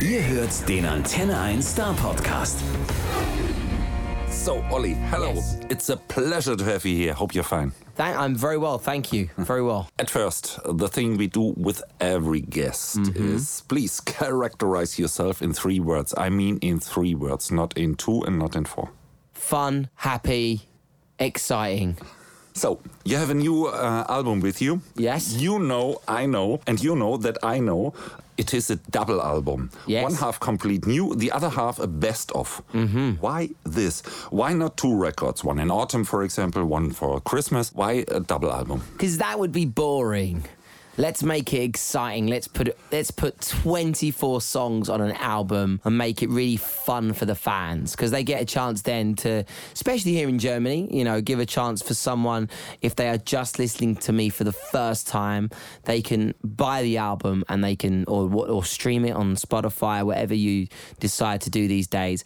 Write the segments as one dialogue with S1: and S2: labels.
S1: Ihr hört den Antenne 1 Star Podcast.
S2: So, Ollie, hello.
S3: Yes.
S2: It's a pleasure to have you here. Hope you're fine.
S3: Thank, I'm very well, thank you. Very well.
S2: At first, the thing we do with every guest is please characterize yourself in three words. I mean, in three words, not in two and not in four.
S3: Fun, happy, exciting.
S2: So, you have a new uh, album with you.
S3: Yes.
S2: You know, I know, and you know that I know it is a double album.
S3: Yes.
S2: One half complete new, the other half a best of. Mm-hmm. Why this? Why not two records? One in autumn, for example, one for Christmas. Why a double album?
S3: Because that would be boring. Let's make it exciting. Let's put let's put 24 songs on an album and make it really fun for the fans because they get a chance then to, especially here in Germany, you know, give a chance for someone if they are just listening to me for the first time, they can buy the album and they can or or stream it on Spotify, whatever you decide to do these days,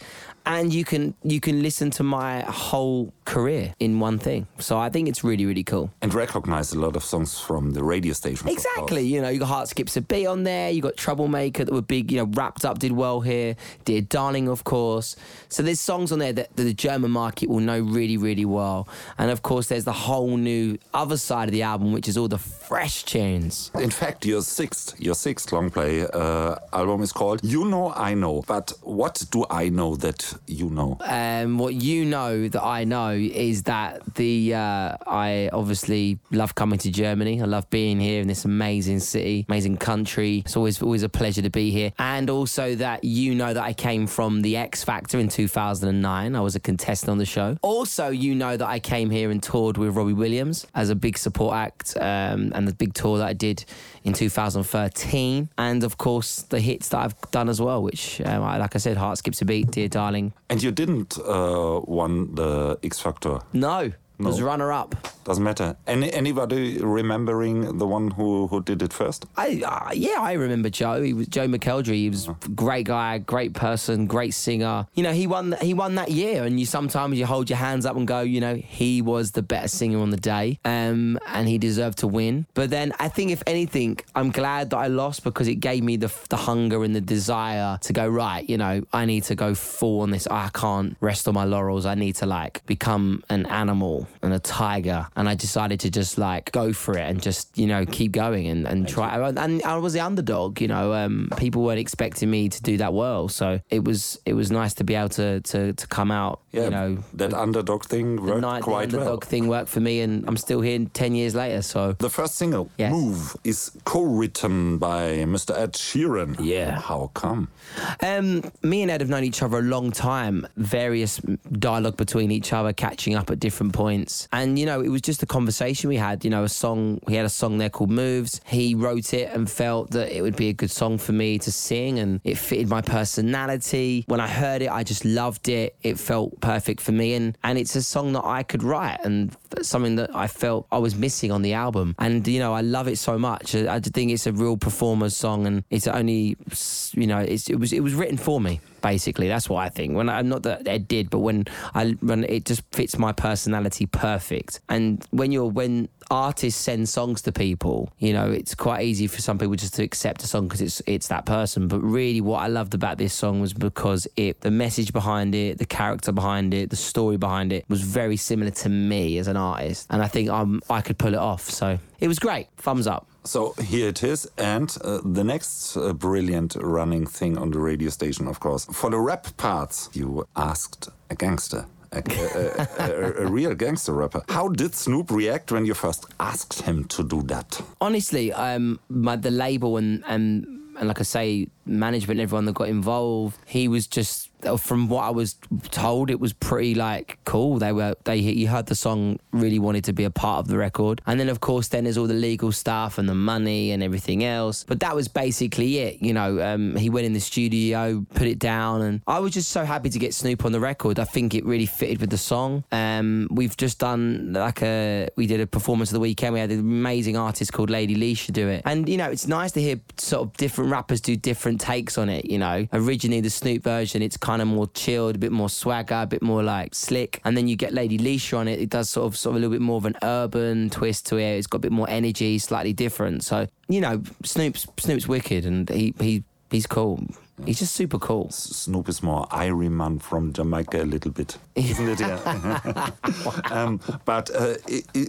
S3: and you can you can listen to my whole career in one thing. So I think it's really really cool.
S2: And recognize a lot of songs from the radio station.
S3: Exactly. You know, you got Heart Skips a Beat on there. You got Troublemaker that were big. You know, Wrapped Up did well here. Dear Darling, of course. So there's songs on there that, that the German market will know really, really well. And of course, there's the whole new other side of the album, which is all the fresh tunes.
S2: In fact, your sixth, your sixth long play uh, album is called "You Know I Know." But what do I know that you know?
S3: Um, what you know that I know is that the uh, I obviously love coming to Germany. I love being here in this amazing city, amazing country. It's always always a pleasure to be here. And also that you know that I came from the X Factor in 2009. I was a contestant on the show. Also, you know that I came here and toured with Robbie Williams as a big support act, um, and the big tour that I did in 2013. And of course, the hits that I've done as well, which, um, I, like I said, Heart Skips a Beat, Dear Darling,
S2: And you didn't uh, won the X Factor.
S3: No,
S2: No.
S3: was runner up.
S2: Doesn't matter. Any anybody remembering the one who who did it first?
S3: I uh, yeah, I remember Joe. He was Joe McElderry. He was a great guy, great person, great singer. You know, he won. He won that year, and you sometimes you hold your hands up and go, you know, he was the better singer on the day, um, and he deserved to win. But then I think, if anything, I'm glad that I lost because it gave me the the hunger and the desire to go right. You know, I need to go full on this. I can't rest on my laurels. I need to like become an animal and a tiger. And I decided to just like go for it and just, you know, keep going and, and try. And I was the underdog, you know, um, people weren't expecting me to do that well. So it was, it was nice to be able to, to, to come out,
S2: Yeah,
S3: you know,
S2: that underdog thing worked
S3: night the underdog
S2: well.
S3: thing worked for me and I'm still here 10 years later. So
S2: The first single,
S3: Yes.
S2: "Move," is co-written by Mr. Ed Sheeran.
S3: Yeah.
S2: How come?
S3: Um, me and Ed have known each other a long time. Various dialogue between each other, catching up at different points, and you know, it was just a conversation we had. You know, a song. We had a song there called "Moves." He wrote it and felt that it would be a good song for me to sing, and it fitted my personality. When I heard it, I just loved it. It felt perfect for me, and and it's a song that I could write, and something that I felt I was missing on the album. And you know, I love it so much. I, I think it's a real performer's song, and it's only you know, it was it was written for me. Basically, that's what I think. When I'm not that Ed did, but when I when it just fits my personality perfect. And when you're when artists send songs to people, you know, it's quite easy for some people just to accept a song because it's it's that person. But really, what I loved about this song was because it the message behind it, the character behind it, the story behind it was very similar to me as an artist, and I think I'm I could pull it off. So it was great. Thumbs up.
S2: So here it is, and uh, the next uh, brilliant running thing on the radio station, of course. For the rap parts, you asked a gangster. A, a, a, a real gangster rapper. How did Snoop react when you first asked him to do that?
S3: honestly, um, my the label and and and like I say, management and everyone that got involved, he was just from what I was told, it was pretty like cool. They were they you heard the song really wanted to be a part of the record, and then of course then there's all the legal stuff and the money and everything else. But that was basically it. You know, um, he went in the studio, put it down, and I was just so happy to get Snoop on the record. I think it really fitted with the song. Um, we've just done like a we did a performance of the weekend. We had an amazing artist called Lady Leshurr do it, and you know it's nice to hear sort of different rappers do different takes on it. You know, originally the Snoop version, it's kind of more chilled, a bit more swagger, a bit more like slick, and then you get Lady Leshurr on it. It does sort of sort of a little bit more of an urban twist to it. It's got a bit more energy, slightly different. So you know, Snoop's Snoop's wicked, and he he He's cool. He's just super cool.
S2: Snoop is more Irie from Jamaica a little bit, isn't it? Yeah. um, but uh,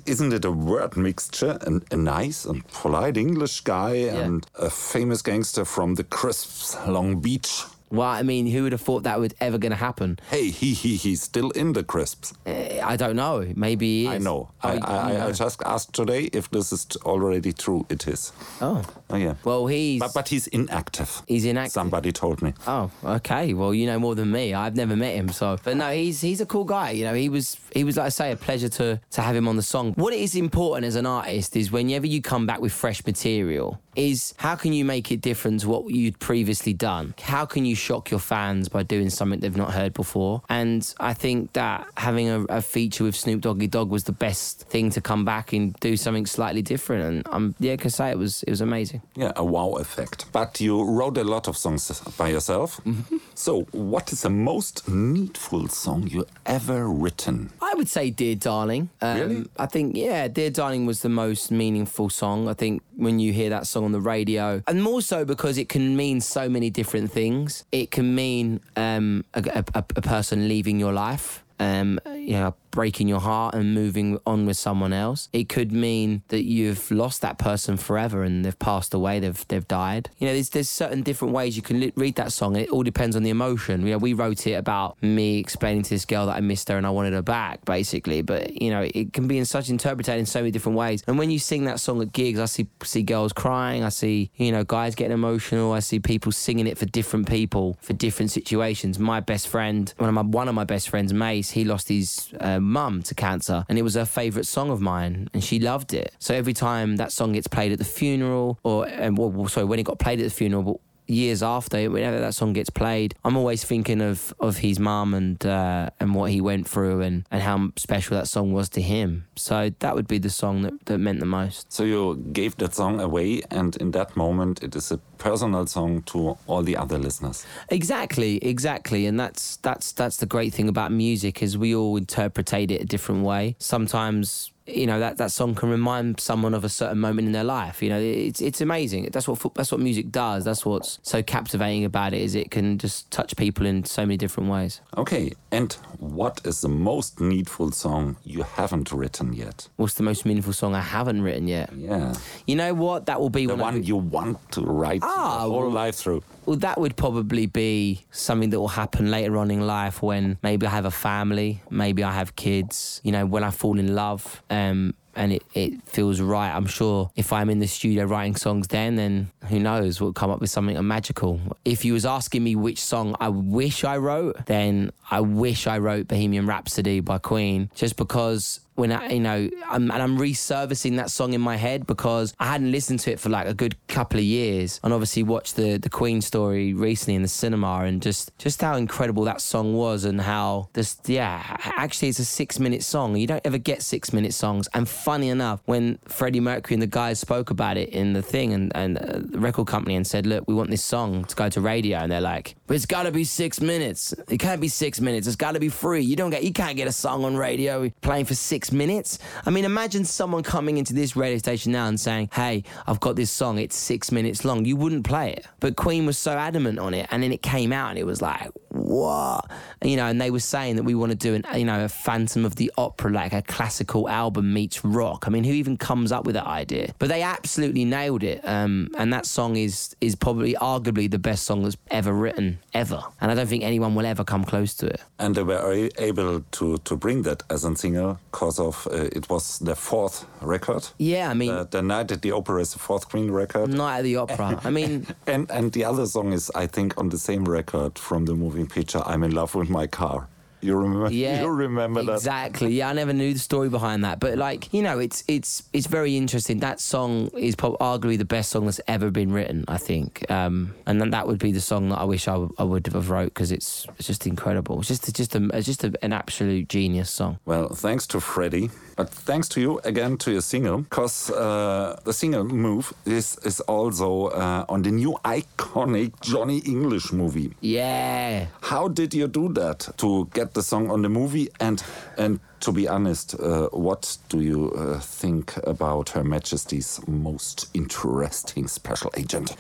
S2: isn't it a word mixture? An, a nice and polite English guy yeah. and a famous gangster from the Crips, Long Beach.
S3: Well, I mean, who would have thought that was ever going to happen?
S2: Hey, he, he, he's still in the Crips.
S3: Uh, I don't know. Maybe
S2: I know. I, I, I, I, just asked today if this is already true. It is.
S3: Oh.
S2: Oh, yeah.
S3: Well, he's.
S2: But, but he's inactive.
S3: He's inactive.
S2: Somebody told me.
S3: Oh, okay. Well, you know more than me. I've never met him, so. But no, he's he's a cool guy. You know, he was he was like I say, a pleasure to to have him on the song. What is important as an artist is whenever you come back with fresh material, is how can you make it different to what you'd previously done? How can you shock your fans by doing something they've not heard before? And I think that having a, a feature with Snoop Doggy Dogg was the best thing to come back and do something slightly different. And I'm yeah, I can say it was it was amazing.
S2: Yeah, a wow effect. But you wrote a lot of songs by yourself. Mm-hmm. So, what is the most needful song you ever written?
S3: I would say "Dear Darling."
S2: Um, really?
S3: I think yeah, "Dear Darling" was the most meaningful song. I think when you hear that song on the radio, and more so because it can mean so many different things. It can mean um, a, a, a person leaving your life. Um, you know, breaking your heart and moving on with someone else. It could mean that you've lost that person forever and they've passed away, they've they've died. You know, there's there's certain different ways you can li- read that song. It all depends on the emotion. You know, we wrote it about me explaining to this girl that I missed her and I wanted her back, basically. But you know, it can be in such interpreted in so many different ways. And when you sing that song at gigs, I see see girls crying. I see you know guys getting emotional. I see people singing it for different people for different situations. My best friend, one of my one of my best friends, Mace, he lost his. Uh, mum to cancer, and it was her favourite song of mine, and she loved it. So every time that song gets played at the funeral, or and well, sorry, when it got played at the funeral, years after, whenever that song gets played, I'm always thinking of of his mum and uh, and what he went through and, and how special that song was to him. So that would be the song that, that meant the most.
S2: So you gave that song away, and in that moment, it is a personal song to all the other listeners.
S3: Exactly, exactly, and that's that's that's the great thing about music is we all interpretate it a different way. Sometimes you know that that song can remind someone of a certain moment in their life. You know, it's it's amazing. That's what that's what music does. That's what's so captivating about it is it can just touch people in so many different ways.
S2: Okay, and what is the most needful song you haven't written yet?
S3: What's the most meaningful song I haven't written yet?
S2: Yeah.
S3: You know what? That will be
S2: the one I... you want to write ah, whole well, life through.
S3: That would probably be something that will happen later on in life when maybe I have a family, maybe I have kids. You know, when I fall in love. Um, and it, it feels right. I'm sure if I'm in the studio writing songs then, then who knows, we'll come up with something magical. If you was asking me which song I wish I wrote, then I wish I wrote Bohemian Rhapsody by Queen, just because when I, you know, I'm, and I'm resurfacing that song in my head because I hadn't listened to it for like a good couple of years, and obviously watched the the Queen story recently in the cinema, and just just how incredible that song was, and how this, yeah, actually it's a six minute song. You don't ever get six minute songs, and funny enough, when Freddie Mercury and the guys spoke about it in the thing, and and uh, the record company, and said, look, we want this song to go to radio, and they're like, but it's got to be six minutes. It can't be six minutes. It's got to be free. You don't get, you can't get a song on radio playing for six minutes. I mean, imagine someone coming into this radio station now and saying, Hey, I've got this song, it's six minutes long. You wouldn't play it. But Queen was so adamant on it. And then it came out and it was like, What? You know, and they were saying that we want to do an, you know, a Phantom of the Opera, like a classical album meets rock. I mean, who even comes up with that idea? But they absolutely nailed it. Um, and that song is, is probably arguably the best song that's ever written, ever. And I don't think anyone will ever come close to it.
S2: And they were able to, to bring that as a single because of uh, it was the fourth record.
S3: Yeah, I mean,
S2: the, the, Night at the Opera is the fourth Queen record.
S3: Night at the Opera. I mean,
S2: and and the other song is I think on the same record from the moving picture. I'm in love with my car. You remember?
S3: Yeah,
S2: you remember
S3: that exactly. Yeah, I never knew the story behind that, but like you know, it's it's it's very interesting. That song is probably arguably the best song that's ever been written. I think, um, and then that would be the song that I wish I, w- I would have wrote because it's it's just incredible. It's just just a, it's just a, an absolute genius song.
S2: Well, thanks to Freddie, but thanks to you again to your single, because uh, the single "Move" is is also uh, on the new iconic Johnny English movie.
S3: Yeah.
S2: How did you do that to get the song on the movie? And and to be honest, uh, what do you uh, think about Her Majesty's most interesting special agent?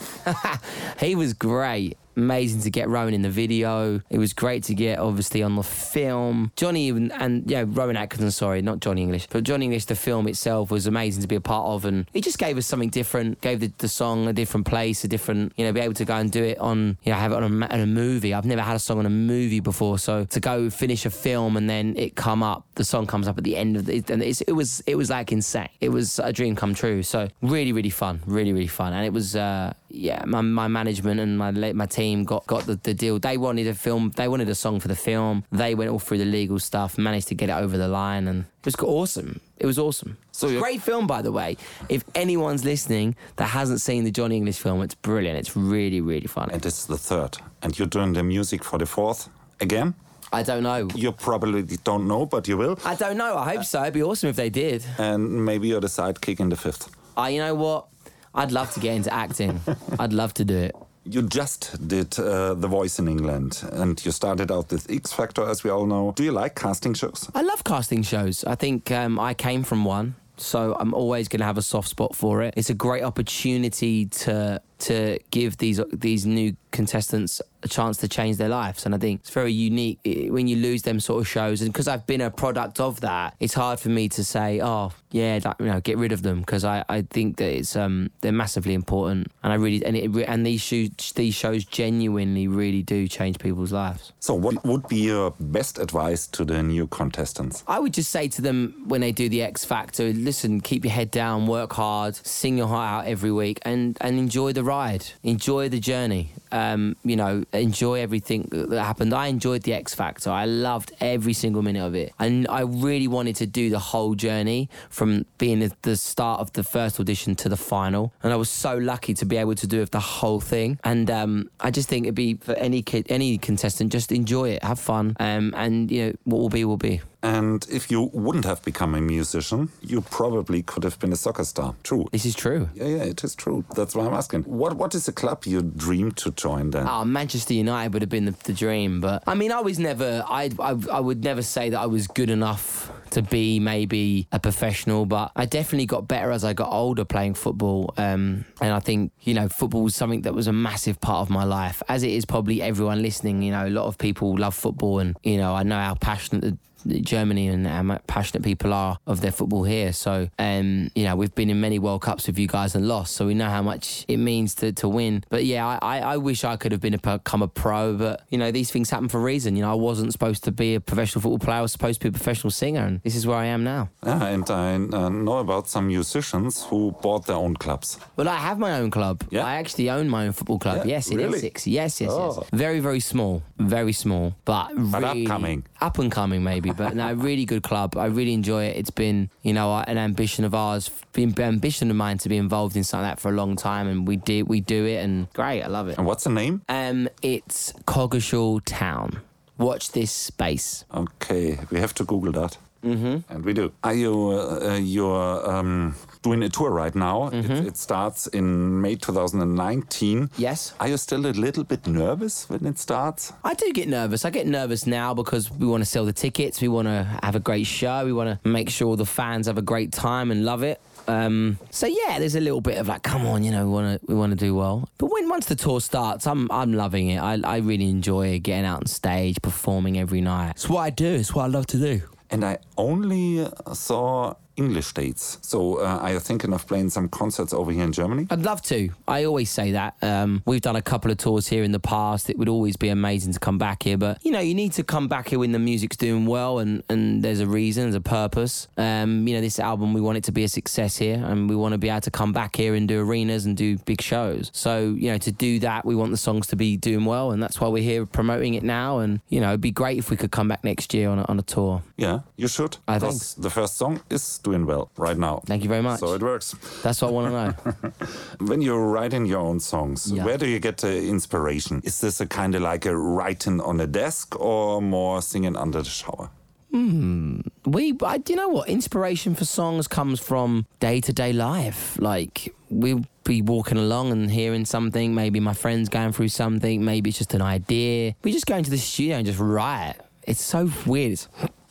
S3: he was great. Amazing to get Rowan in the video. It was great to get obviously on the film. Johnny even and yeah, Rowan Atkinson, sorry, not Johnny English. But Johnny English, the film itself was amazing to be a part of and it just gave us something different, gave the, the song a different place, a different, you know, be able to go and do it on, you know, have it on a, on a movie. I've never had a song on a movie before. So to go finish a film and then it come up, the song comes up at the end of it, and it was it was like insane. It was a dream come true. So really, really fun, really, really fun, and it was uh, yeah. My, my management and my my team got got the, the deal. They wanted a film. They wanted a song for the film. They went all through the legal stuff, managed to get it over the line, and it was awesome. It was awesome. So great film, by the way. If anyone's listening that hasn't seen the Johnny English film, it's brilliant. It's really, really fun.
S2: And it's the third, and you're doing the music for the fourth again.
S3: I don't know.
S2: You probably don't know, but you will.
S3: I don't know. I hope so. It'd be awesome if they did.
S2: And maybe you're the sidekick in the fifth.
S3: Uh, you know what? I'd love to get into acting. I'd love to do it.
S2: You just did uh, The Voice in England and you started out with X Factor, as we all know. Do you like casting shows?
S3: I love casting shows. I think um, I came from one. So I'm always going to have a soft spot for it. It's a great opportunity to to give these these new contestants a chance to change their lives. And I think it's very unique when you lose them sort of shows. And because I've been a product of that, it's hard for me to say, oh, yeah, you know, get rid of them because I, I think that it's um they're massively important. And I really and it and these shows these shows genuinely really do change people's lives.
S2: So what would be your best advice to the new contestants?
S3: I would just say to them when they do the X Factor, listen, keep your head down, work hard, sing your heart out every week, and and enjoy the ride, enjoy the journey. Um, you know, enjoy everything that happened. I enjoyed the X Factor. I loved every single minute of it. And I really wanted to do the whole journey from being at the start of the first audition to the final. And I was so lucky to be able to do the whole thing. And um, I just think it'd be for any kid, any contestant, just enjoy it, have fun. Um, and, you know, what will be, will be.
S2: And if you wouldn't have become a musician, you probably could have been a soccer star. True.
S3: This is true.
S2: Yeah, yeah, it is true. That's why I'm asking. What What is a club you dream to join then?
S3: Oh, Manchester United would have been the, the dream. But I mean, I was never. I, I I would never say that I was good enough to be maybe a professional, but I definitely got better as I got older playing football. Um, and I think, you know, football was something that was a massive part of my life, as it is probably everyone listening. You know, a lot of people love football, and, you know, I know how passionate Germany and how passionate people are of their football here. So, um, you know, we've been in many World Cups with you guys and lost, so we know how much it means to, to win. But yeah, I, I wish I could have been a, become a pro, but you know, these things happen for a reason. You know, I wasn't supposed to be a professional football player. I was supposed to be a professional singer, and this is where I am now.
S2: Yeah, and I uh, know about some musicians who bought their own clubs.
S3: Well, I have my own club. Yeah? I actually own my own football club. Yeah, yes, it really? is six. Yes, yes, oh. yes. Very, very small. Very small, but,
S2: but
S3: really
S2: upcoming.
S3: Up and coming, maybe. But no, really good club. I really enjoy it. It's been, you know, an ambition of ours, been ambition of mine to be involved in something like that for a long time, and we do we do it, and great. I love it.
S2: And what's the name?
S3: Um, it's Coggeshall Town. Watch this space.
S2: Okay, we have to Google that.
S3: Mm-hmm.
S2: And we do. Are you uh, you're um, doing a tour right now?
S3: Mm-hmm.
S2: It, it, starts in May 2019.
S3: Yes.
S2: Are you still a little bit nervous when it starts?
S3: I do get nervous. I get nervous now because we want to sell the tickets. We want to have a great show. We want to make sure the fans have a great time and love it. Um, so yeah, there's a little bit of like, come on, you know, we want to we want to do well. But when once the tour starts, I'm I'm loving it. I I really enjoy getting out on stage, performing every night. It's what I do. It's what I love to do.
S2: And I only saw English dates. So uh, are you thinking of playing some concerts over here in Germany?
S3: I'd love to. I always say that. Um, we've done a couple of tours here in the past. It would always be amazing to come back here. But, you know, you need to come back here when the music's doing well and, and there's a reason, there's a purpose. Um, you know, this album, we want it to be a success here and we want to be able to come back here and do arenas and do big shows. So, you know, to do that, we want the songs to be doing well. And that's why we're here promoting it now. And, you know, it'd be great if we could come back next year on a, on a tour.
S2: Yeah, you should.
S3: I think.
S2: The first song is doing well right now.
S3: Thank you very much.
S2: So it works.
S3: That's what I want to know.
S2: when you're writing your own songs,
S3: yeah.
S2: where do you get the inspiration? Is this a kind of like a writing on a desk or more singing under the shower?
S3: Hmm. We, I, you know what? Inspiration for songs comes from day to day life. Like we'll be walking along and hearing something. Maybe my friend's going through something. Maybe it's just an idea. We just go into the studio and just write. It's so weird. It's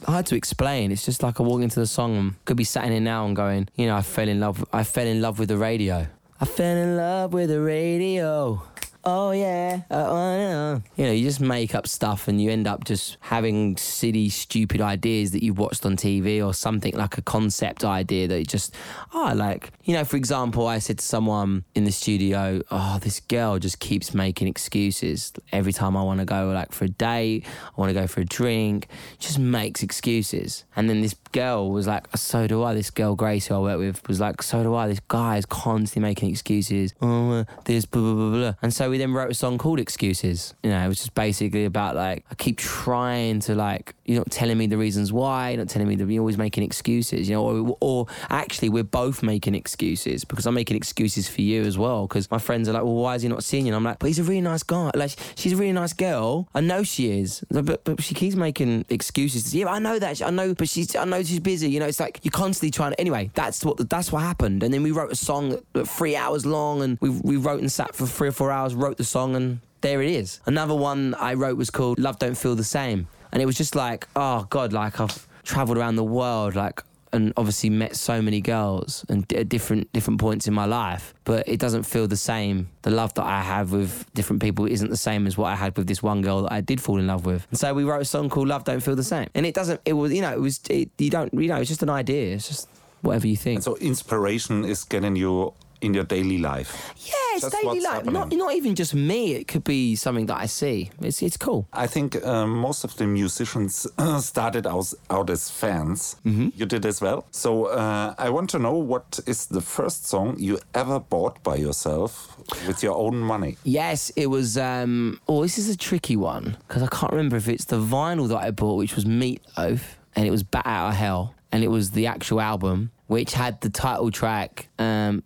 S3: hard to explain. It's just like I walk into the song and could be sat in here now and going, you know, I fell in love. I fell in love with the radio. I fell in love with the radio. Oh yeah, uh, uh, you know, you just make up stuff and you end up just having silly, stupid ideas that you've watched on TV or something like a concept idea that you just, oh, like, you know, for example, I said to someone in the studio, oh, this girl just keeps making excuses every time I want to go, like for a date, I want to go for a drink, just makes excuses. And then this girl was like, so do I. This girl, Grace, who I work with, was like, so do I. This guy is constantly making excuses. Oh, uh, this, blah, blah, blah, blah. And so we then wrote a song called Excuses. You know, it was just basically about like, I keep trying to like, you're not telling me the reasons why, you're not telling me that you're always making excuses, you know, or, or actually we're both making excuses because I'm making excuses for you as well. Because my friends are like, well, why is he not seeing you? And I'm like, but he's a really nice guy. Like, she's a really nice girl. I know she is, but, but she keeps making excuses. Yeah, I know that. I know, but she's, I know she's busy. You know, it's like you're constantly trying to. Anyway, that's what that's what happened. And then we wrote a song three hours long, and we we wrote and sat for three or four hours, wrote the song, and there it is. Another one I wrote was called "Love Don't Feel the Same," and it was just like, oh god, like I've traveled around the world, like and obviously met so many girls and at different different points in my life. But it doesn't feel the same. The love that i have with different people isn't the same as what i had with this one girl that i did fall in love with. And so we wrote a song called love don't feel the same. And it doesn't it was you know it was it, you don't you know it's just an idea. It's just whatever you think.
S2: And so inspiration is getting you in your daily life.
S3: yeah it's
S2: Just
S3: daily
S2: what's
S3: life not,
S2: happening.
S3: not even just me it could be something that i see it's it's cool
S2: I think um, most of the musicians started out, out as fans.
S3: Mm-hmm.
S2: You did as well. So uh, I want to know what is the first song you ever bought by yourself with your own money?
S3: Yes, it was. Um, oh, this is a tricky one because I can't remember if it's the vinyl that I bought, which was Meatloaf, and it was Bat Out of Hell, and it was the actual album, which had the title track. Um,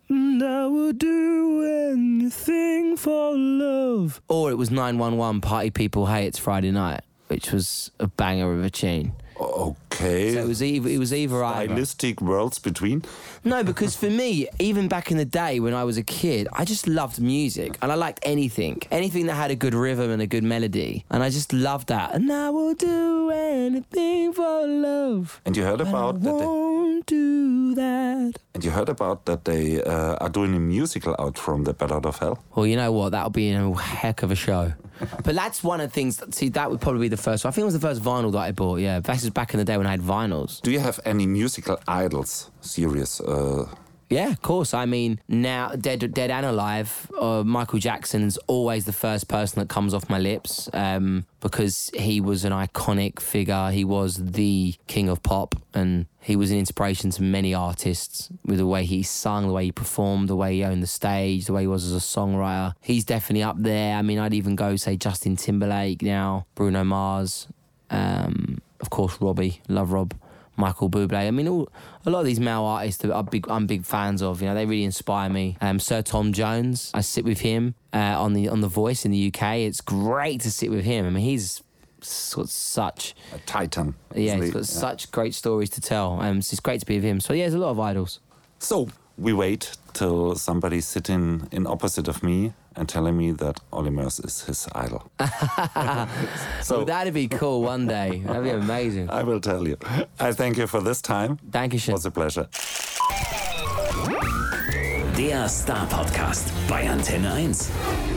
S3: I will do anything for love. Or it was 911 Party People Hey It's Friday Night, which was a banger of a tune.
S2: Oh, Okay.
S3: So it was either it was either either.
S2: Stylistic worlds between.
S3: No, because for me, even back in the day when I was a kid, I just loved music and I liked anything. Anything that had a good rhythm and a good melody. And I just loved that. And I will do anything for love.
S2: And you heard about that.
S3: Won't do that.
S2: and you heard about that they uh, are doing a musical out from the Out of Hell.
S3: Well, you know what? That'll be a heck of a show. but that's one of the things. That, see, that would probably be the first. I think it was the first vinyl that I bought. Yeah, this is back in the day I had vinyls.
S2: Do you have any musical idols? Serious. Uh,
S3: Yeah, of course. I mean, now dead, dead and alive, uh, Michael Jackson's always the first person that comes off my lips um, because he was an iconic figure. He was the king of pop, and he was an inspiration to many artists with the way he sung, the way he performed, the way he owned the stage, the way he was as a songwriter. He's definitely up there. I mean, I'd even go say Justin Timberlake now, Bruno Mars, um, of course Robbie, love Rob. Michael Bublé. I mean, all, a lot of these male artists that I'm big, I'm big fans of. You know, they really inspire me. Um, Sir Tom Jones, I sit with him uh, on the on the Voice in the UK. It's great to sit with him. I mean, he's got such
S2: a titan.
S3: yeah, he's
S2: he?
S3: got such great stories to tell. Um, so it's great to be with him. So yeah, there's a lot of idols.
S2: So we wait till somebody's sitting in opposite of me and telling me that Ollie Murs is his idol. so
S3: Well, that'd be cool one day. That'd be amazing.
S2: I will tell you. I thank you for this time. Thank
S3: you.
S2: It was a pleasure.
S1: Der Star Podcast bei Antenne 1.